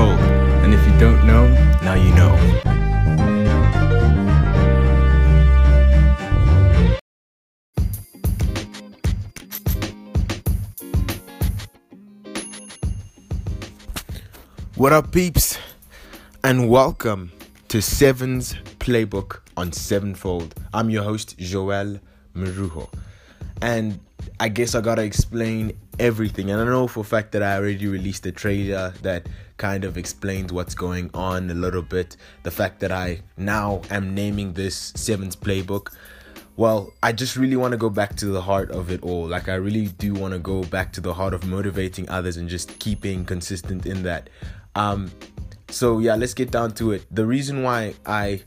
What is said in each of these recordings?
sevenfold. And if you don't know, now you know. What up, peeps? And welcome to Seven's Playbook on Sevenfold. I'm your host, Joel Marujo. And I guess I gotta explain everything. And I know for a fact that I already released a trailer that kind of explains what's going on a little bit. The fact that I now am naming this Seven's Playbook. Well, I just really want to go back to the heart of it all. Like, I really do want to go back to the heart of motivating others and just keeping consistent in that. Um, so, yeah, let's get down to it. The reason why I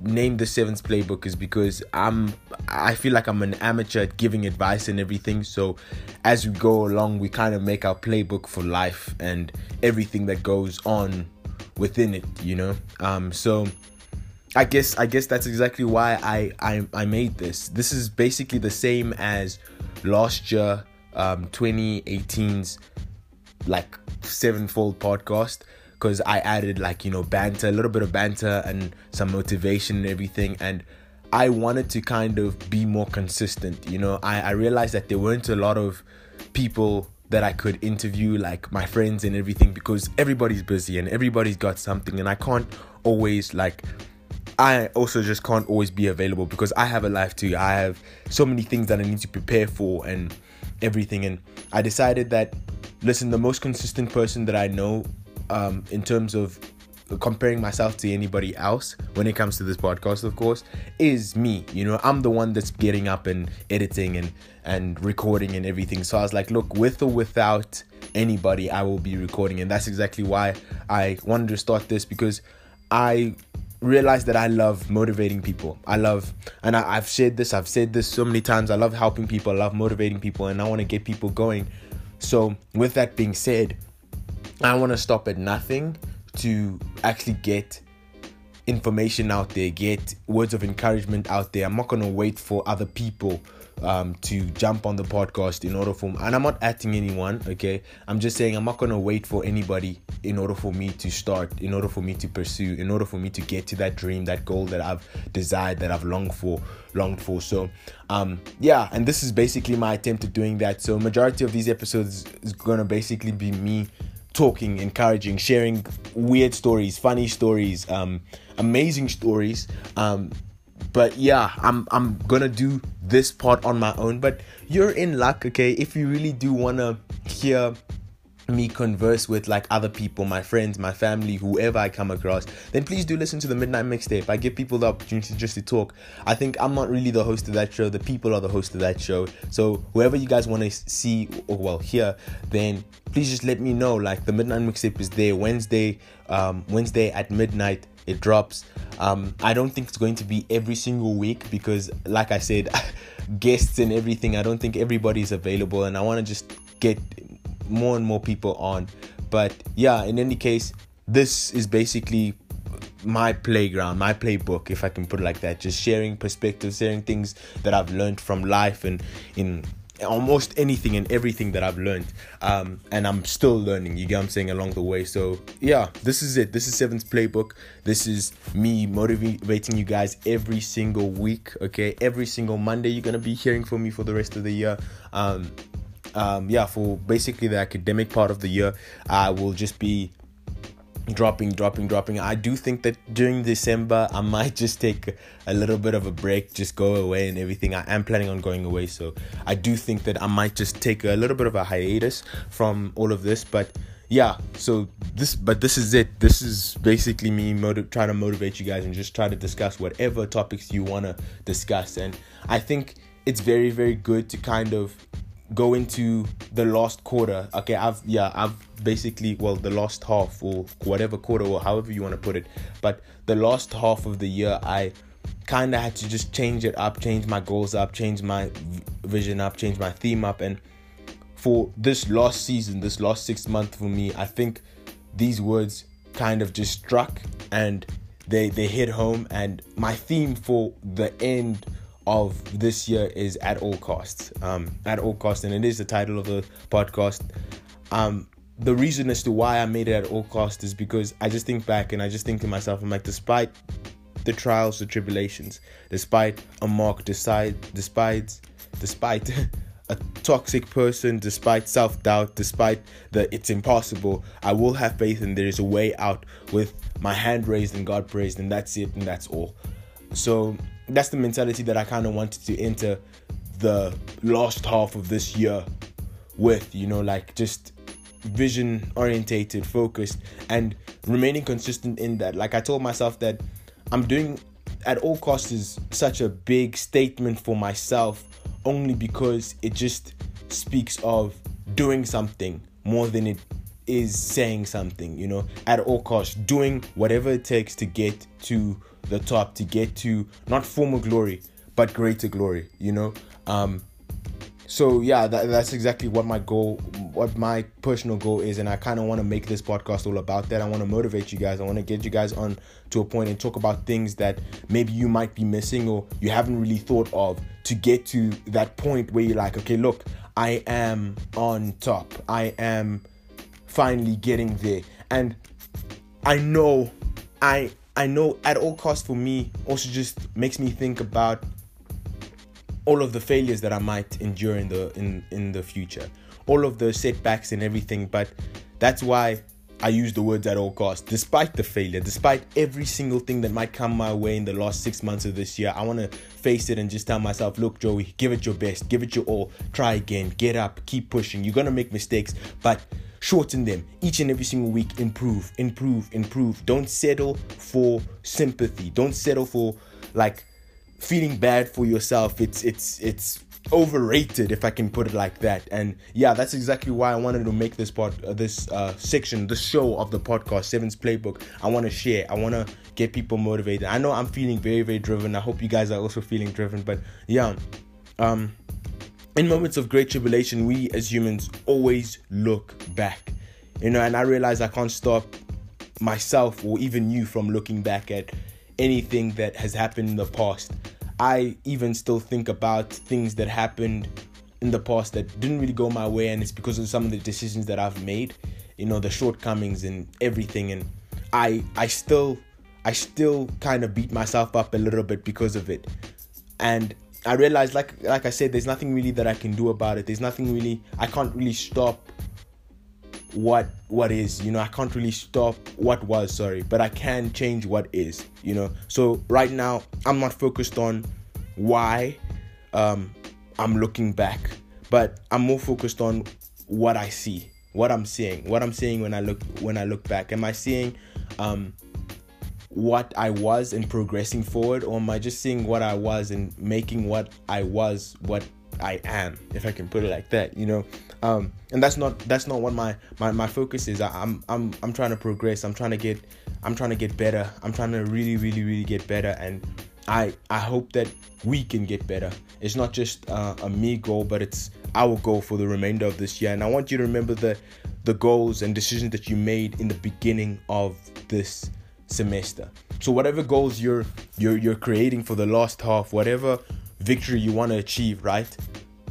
named the Sevens Playbook is because I'm I feel like I'm an amateur at giving advice and everything. So as we go along, we kind of make our playbook for life and everything that goes on within it, you know. Um, so I guess I guess that's exactly why I I, I made this. This is basically the same as last year, um, 2018's like sevenfold podcast because I added like you know banter, a little bit of banter and some motivation and everything, and I wanted to kind of be more consistent. You know, I I realized that there weren't a lot of people that I could interview, like my friends and everything, because everybody's busy and everybody's got something, and I can't always like. I also just can't always be available because I have a life too. I have so many things that I need to prepare for and everything. And I decided that, listen, the most consistent person that I know um, in terms of comparing myself to anybody else when it comes to this podcast of course is me. You know i'm the one that's getting up and editing and and recording and everything. So i was like look with or without anybody i will be recording. And that's exactly why i wanted to start this because i realized that i love motivating people. I love and I, i've shared this i've said this so many times. I love helping people i love motivating people and i want to get people going. So with that being said I want to stop at nothing to actually get information out there, get words of encouragement out there. I'm not going to wait for other people um, to jump on the podcast in order for and I'm not acting anyone, okay? I'm just saying I'm not going to wait for anybody in order for me to start, in order for me to pursue, in order for me to get to that dream, that goal that I've desired, that I've longed for, longed for. So, um, yeah, and this is basically my attempt at doing that. So, majority of these episodes is going to basically be me talking, encouraging, sharing weird stories, funny stories, um, amazing stories. Um, but yeah, I'm I'm gonna do this part on my own. But you're in luck, okay? If you really do wanna hear me converse with like other people, my friends, my family, whoever I come across, then please do listen to the Midnight Mixtape. I give people the opportunity just to talk. I think I'm not really the host of that show, the people are the host of that show. So whoever you guys want to see or well hear, then please just let me know. Like the Midnight Mixtape is there Wednesday, um, Wednesday at midnight. It drops. Um, I don't think it's going to be every single week because, like I said, guests and everything. I don't think everybody's available, and I want to just get more and more people on. But yeah, in any case, this is basically my playground, my playbook, if I can put it like that. Just sharing perspectives, sharing things that I've learned from life and in almost anything and everything that I've learned. Um, and I'm still learning, you get what I'm saying, along the way. So yeah, this is it. This is Seven's Playbook. This is me motivating you guys every single week. Okay, every single Monday you're gonna be hearing from me for the rest of the year. Um, um, yeah, for basically the academic part of the year, I will just be dropping, dropping, dropping. I do think that during December, I might just take a little bit of a break, just go away and everything. I am planning on going away, so I do think that I might just take a little bit of a hiatus from all of this, but yeah so this but this is it this is basically me motiv- trying to motivate you guys and just try to discuss whatever topics you want to discuss and i think it's very very good to kind of go into the last quarter. Okay i've yeah i've basically well the last half or whatever quarter or however you want to put it but the last half of the year i kind of had to just change it up change my goals up change my vision up change my theme up and for this last season this last six months for me i think these words kind of just struck and they they hit home and my theme for the end of this year is at all costs um at all costs and it is the title of the podcast um the reason as to why I made it at all costs is because I just think back and I just think to myself, I'm like, despite the trials, the tribulations, despite a mark, despite, despite, despite a toxic person, despite self doubt, despite the it's impossible, I will have faith and there is a way out with my hand raised and God praised, and that's it, and that's all. So that's the mentality that I kind of wanted to enter the last half of this year with, you know, like just vision orientated, focused, and remaining consistent in that. Like I told myself that I'm doing at all costs is such a big statement for myself only because it just speaks of doing something more than it is saying something, you know, at all costs, doing whatever it takes to get to the top, to get to not former glory, but greater glory, you know. Um, so yeah, that, that's exactly what my goal, what my personal goal is, and I kind of want to make this podcast all about that. I want to motivate you guys. I want to get you guys on to a point and talk about things that maybe you might be missing or you haven't really thought of to get to that point where you're like, okay, look, I am on top. I am finally getting there, and I know, I I know at all costs for me also just makes me think about all of the failures that I might endure in the in in the future, all of the setbacks and everything. But that's why I use the words at all costs, despite the failure, despite every single thing that might come my way in the last six months of this year. I want to face it and just tell myself, look, Joey, give it your best, give it your all, try again, get up, keep pushing. You're gonna make mistakes, but shorten them each and every single week. Improve, improve, improve. Don't settle for sympathy. Don't settle for like feeling bad for yourself. It's it's it's overrated if I can put it like that. And yeah, that's exactly why I wanted to make this part, uh, this uh, section, the show of the podcast, Sevens Playbook. I want to share. I want to get people motivated. I know I'm feeling very very driven. I hope you guys are also feeling driven. But yeah, um, in moments of great tribulation, we as humans always look back. You know, and I realize I can't stop myself or even you from looking back at anything that has happened in the past I even still think about things that happened in the past that didn't really go my way, and it's because of some of the decisions that I've made, you know, the shortcomings and everything. And I, I still, I still kind of beat myself up a little bit because of it. And I realized, like, like I said, there's nothing really that I can do about it. There's nothing really, I can't really stop what what is you know i can't really stop what was sorry but i can change what is you know so right now i'm not focused on why um i'm looking back but i'm more focused on what i see what i'm seeing what i'm seeing when i look when i look back am i seeing um what i was and progressing forward or am i just seeing what i was and making what i was what I am, if I can put it like that, you know. Um, and that's not that's not what my, my my focus is. I, I'm I'm I'm trying to progress. I'm trying to get I'm trying to get better. I'm trying to really really really get better, and I I hope that we can get better. It's not just uh, a me goal, but it's our goal for the remainder of this year. And I want you to remember the the goals and decisions that you made in the beginning of this semester. So whatever goals you're you're you're creating for the last half, whatever victory you want to achieve, right?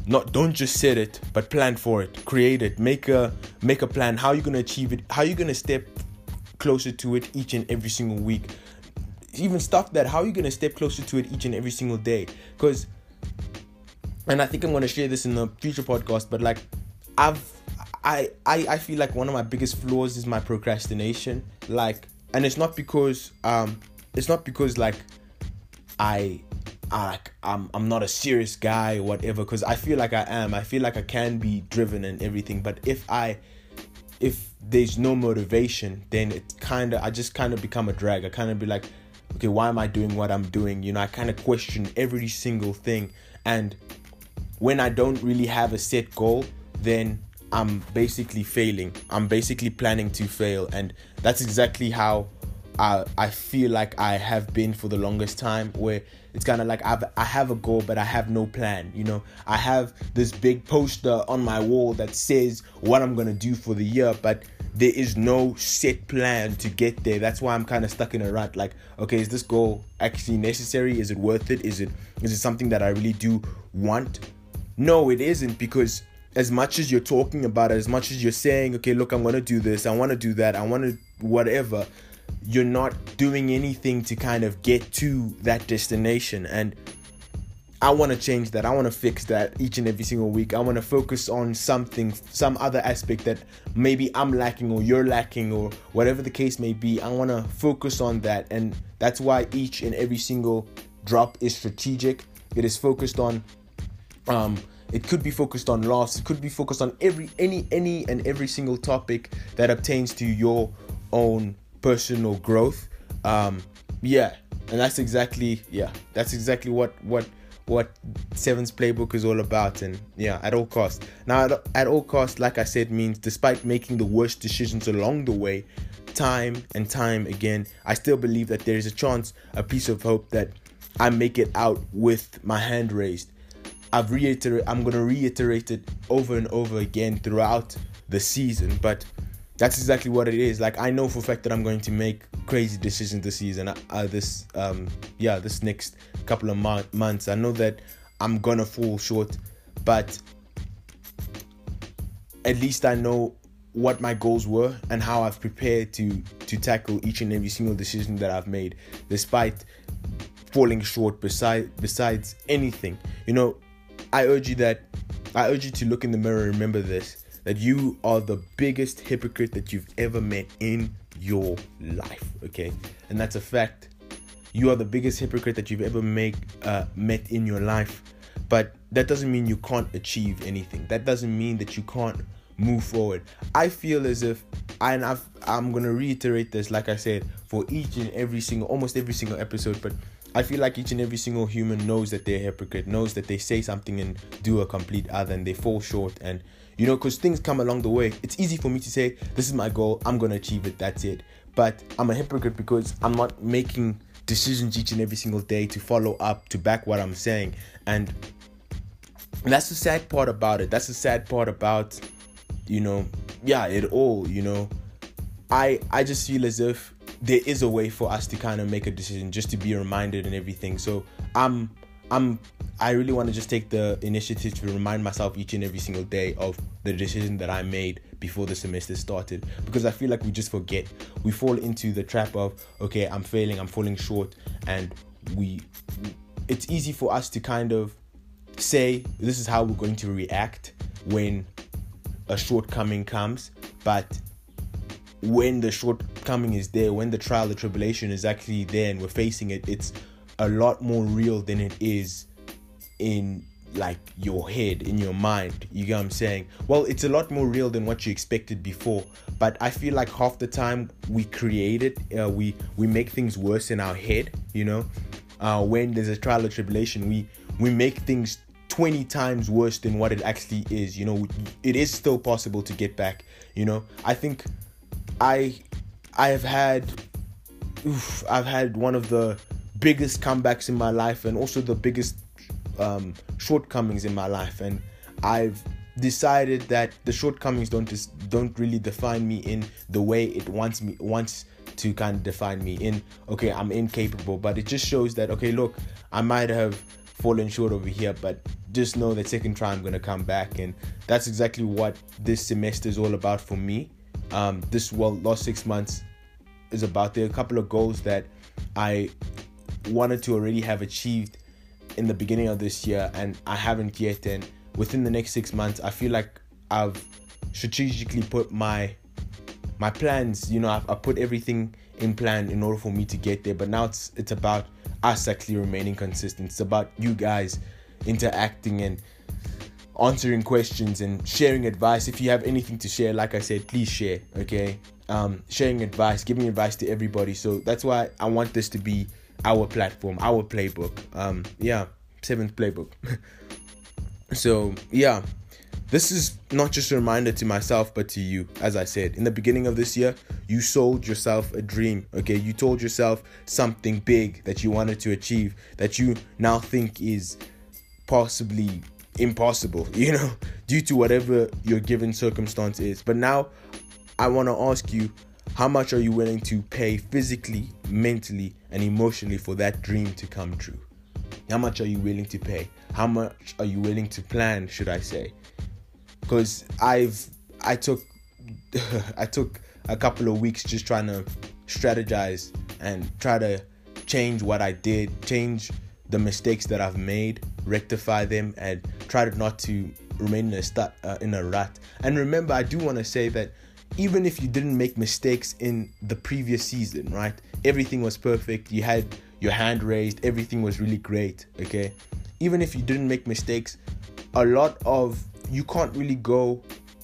Not don't just set it, but plan for it. Create it. Make a make a plan. How you're gonna achieve it? How you're gonna step closer to it each and every single week? Even stuff that how you gonna step closer to it each and every single day? Because and I think I'm gonna share this in the future podcast, but like I've I, I I feel like one of my biggest flaws is my procrastination. Like and it's not because um it's not because like I I, I'm I'm not a serious guy or whatever because I feel like I am. I feel like I can be driven and everything. But if I if there's no motivation, then it kind of I just kind of become a drag. I kind of be like, okay, why am I doing what I'm doing? You know, I kind of question every single thing. And when I don't really have a set goal, then I'm basically failing. I'm basically planning to fail, and that's exactly how I I feel like I have been for the longest time where it's kind of like I've, I have a goal but I have no plan you know? I have this big poster on my wall that says what I'm gonna do for the year but there is no set plan to get there. That's why I'm kind of stuck in a rut like okay is this goal actually necessary? Is it worth it? Is it is it something that I really do want? No it isn't because as much as you're talking about it, as much as you're saying, okay, look, I'm gonna do this, I wanna do that, I wanna whatever, you're not doing anything to kind of get to that destination. And I want to change that. I want to fix that each and every single week. I want to focus on something, some other aspect that maybe I'm lacking or you're lacking or whatever the case may be. I want to focus on that. And that's why each and every single drop is strategic. It is focused on um it could be focused on loss. It could be focused on every any any and every single topic that obtains to your own personal growth. Um yeah, and that's exactly yeah, that's exactly what what what Seven's playbook is all about. And yeah, at all costs. Now, at, at all costs, like I said, means despite making the worst decisions along the way, time and time again, I still believe that there is a chance, a piece of hope that I make it out with my hand raised. I've reiterated, I'm going to reiterate it over and over again throughout the season, but that's exactly what it is. Like I know for a fact that I'm going to make crazy decisions this season. Uh, this um yeah, this next couple of mo- months. I know that I'm gonna fall short, but at least I know what my goals were and how I've prepared to to tackle each and every single decision that I've made, despite falling short. beside besides anything, you know, I urge you that I urge you to look in the mirror. and Remember this that you are the biggest hypocrite that you've ever met in your life. Okay, and that's a fact. You are the biggest hypocrite that you've ever make uh, met in your life. But that doesn't mean you can't achieve anything. That doesn't mean that you can't move forward. I feel as if, and I've, I'm gonna reiterate this, like I said, for each and every single, almost every single episode. But I feel like each and every single human knows that they're a hypocrite, knows that they say something and do a complete other, and they fall short. And you know, because things come along the way. It's easy for me to say, this is my goal, I'm gonna achieve it, that's it. But I'm a hypocrite because I'm not making decisions each and every single day to follow up, to back what I'm saying. And that's the sad part about it. That's the sad part about, you know, yeah, it all, you know. I I just feel as if there is a way for us to kind of make a decision just to be reminded and everything. So I'm I'm I really want to just take the initiative to remind myself each and every single day of the decision that I made before the semester started because I feel like we just forget. We fall into the trap of okay, I'm failing, I'm falling short and we it's easy for us to kind of say this is how we're going to react when a shortcoming comes, but when the shortcoming is there, when the trial, the tribulation is actually there and we're facing it, it's a lot more real than it is in like your head in your mind. You get what i'm saying? Well it's a lot more real than what you expected before but i feel like half the time we create it uh, we we make things worse in our head you know? Uh, when there's a trial or tribulation we we make things 20 times worse than what it actually is you know? It is still possible to get back you know? I think i i have had oof, i've had one of the biggest comebacks in my life and also the biggest um, shortcomings in my life, and I've decided that the shortcomings don't just don't really define me in the way it wants me wants to kind of define me in okay i'm incapable. But it just shows that okay look i might have fallen short over here but just know that second try i'm gonna come back. And that's exactly what this semester is all about for me um this well last six months is about there are a couple of goals that i wanted to already have achieved in the beginning of this year and I haven't yet. And within the next six months, I feel like I've strategically put my my plans. You know, I've, I've put everything in plan in order for me to get there. But now it's it's about us actually remaining consistent. It's about you guys interacting and answering questions and sharing advice. If you have anything to share, like I said, please share. Okay, um, sharing advice, giving advice to everybody. So that's why I want this to be our platform, our playbook. Um, yeah, seventh playbook. so yeah, this is not just a reminder to myself, but to you. As I said in the beginning of this year, you sold yourself a dream. Okay, you told yourself something big that you wanted to achieve that you now think is possibly impossible. You know, due to whatever your given circumstance is. But now, I want to ask you how much are you willing to pay physically, mentally, and emotionally for that dream to come true? How much are you willing to pay? How much are you willing to plan, should I say? because I've I took I took a couple of weeks just trying to strategize and try to change what I did, change the mistakes that I've made, rectify them, and to not to remain in a stu- uh, in a rut. And remember, I do want to say that even if you didn't make mistakes in the previous season, right? Everything was perfect. You had your hand raised. Everything was really great. Okay, even if you didn't make mistakes, a lot of you can't really go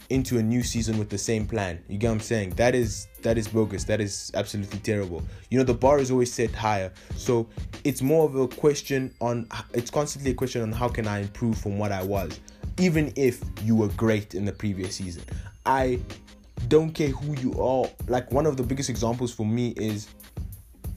into a new season with the same plan. You get what I'm saying? That is that is bogus. That is absolutely terrible. You know the bar is always set higher. So it's more of a question on it's constantly a question on how can I improve from what I was, even if you were great in the previous season. I don't care who you are. Like one of the biggest examples for me is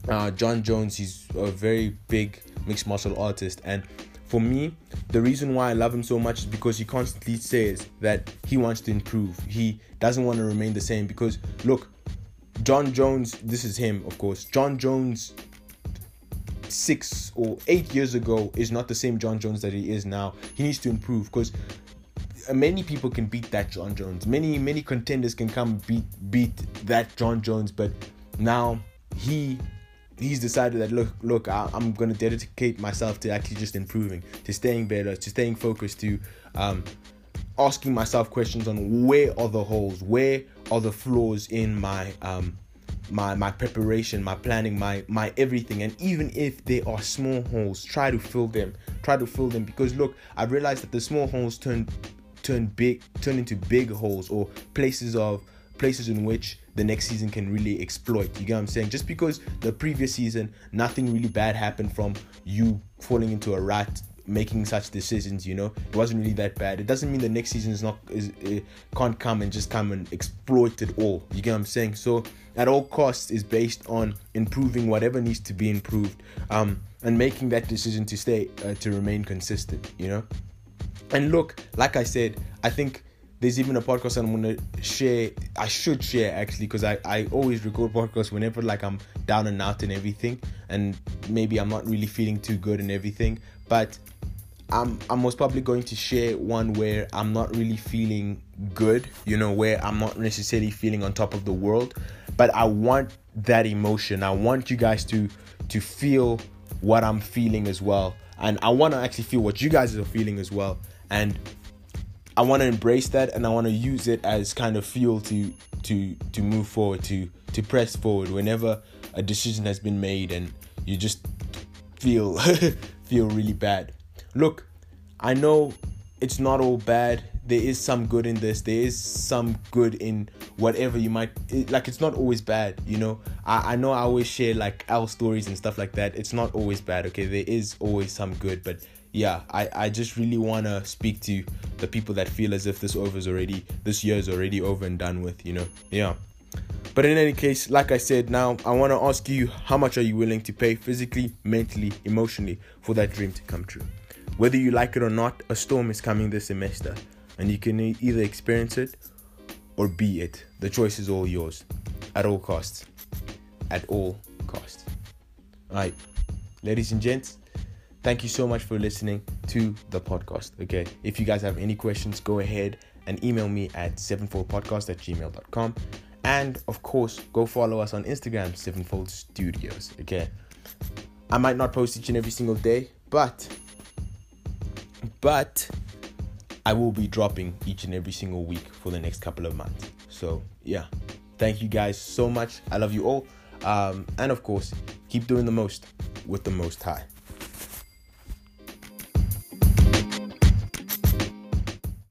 uh, Jon Jones. He's a very big mixed martial artist and for me, the reason why I love him so much is because he constantly says that he wants to improve. He doesn't want to remain the same because look, Jon Jones, this is him, of course. Jon Jones six or eight years ago is not the same Jon Jones that he is now. He needs to improve because uh, many people can beat that Jon Jones. Many many contenders can come beat beat that Jon Jones, but now he he's decided that look look I, am going to dedicate myself to actually just improving to staying better to staying focused to um, asking myself questions on where are the holes where are the flaws in my um, my my preparation my planning my my everything. And even if they are small holes try to fill them try to fill them. Because look i realized that the small holes turn turn big turn into big holes or places of places in which the next season can really exploit. You get what I'm saying? Just because the previous season nothing really bad happened from you falling into a rut making such decisions you know? It wasn't really that bad. It doesn't mean the next season is not is it can't come and just come and exploit it all. You get what i'm saying? So at all costs is based on improving whatever needs to be improved um and making that decision to stay uh, to remain consistent you know? And look like i said i think there's even a podcast I'm gonna share. I should share actually because I I always record podcasts whenever like I'm down and out and everything, and maybe I'm not really feeling too good and everything. But I'm I'm most probably going to share one where I'm not really feeling good. You know, where I'm not necessarily feeling on top of the world, but I want that emotion. I want you guys to to feel what I'm feeling as well, and I want to actually feel what you guys are feeling as well, and I want to embrace that and I want to use it as kind of fuel to to to move forward to to press forward whenever a decision has been made and you just feel feel really bad. Look, I know it's not all bad. There is some good in this. There is some good in whatever you might it, like. It's not always bad, you know. I, I know I always share like our stories and stuff like that. It's not always bad. Okay, there is always some good, but yeah, I, I just really want to speak to the people that feel as if this over is already, this year is already over and done with, you know? Yeah. But in any case, like I said, now I want to ask you how much are you willing to pay physically, mentally, emotionally for that dream to come true? Whether you like it or not, a storm is coming this semester, and you can either experience it or be it. The choice is all yours, at all costs. At all costs. Alright, ladies and gents, Thank you so much for listening to the podcast. Okay. If you guys have any questions, go ahead and email me at sevenfoldpodcast at gmail.com. And of course, go follow us on Instagram, Sevenfold Studios. Okay. I might not post each and every single day, but but I will be dropping each and every single week for the next couple of months. So yeah. Thank you guys so much. I love you all. Um, and of course, keep doing the most with the most high.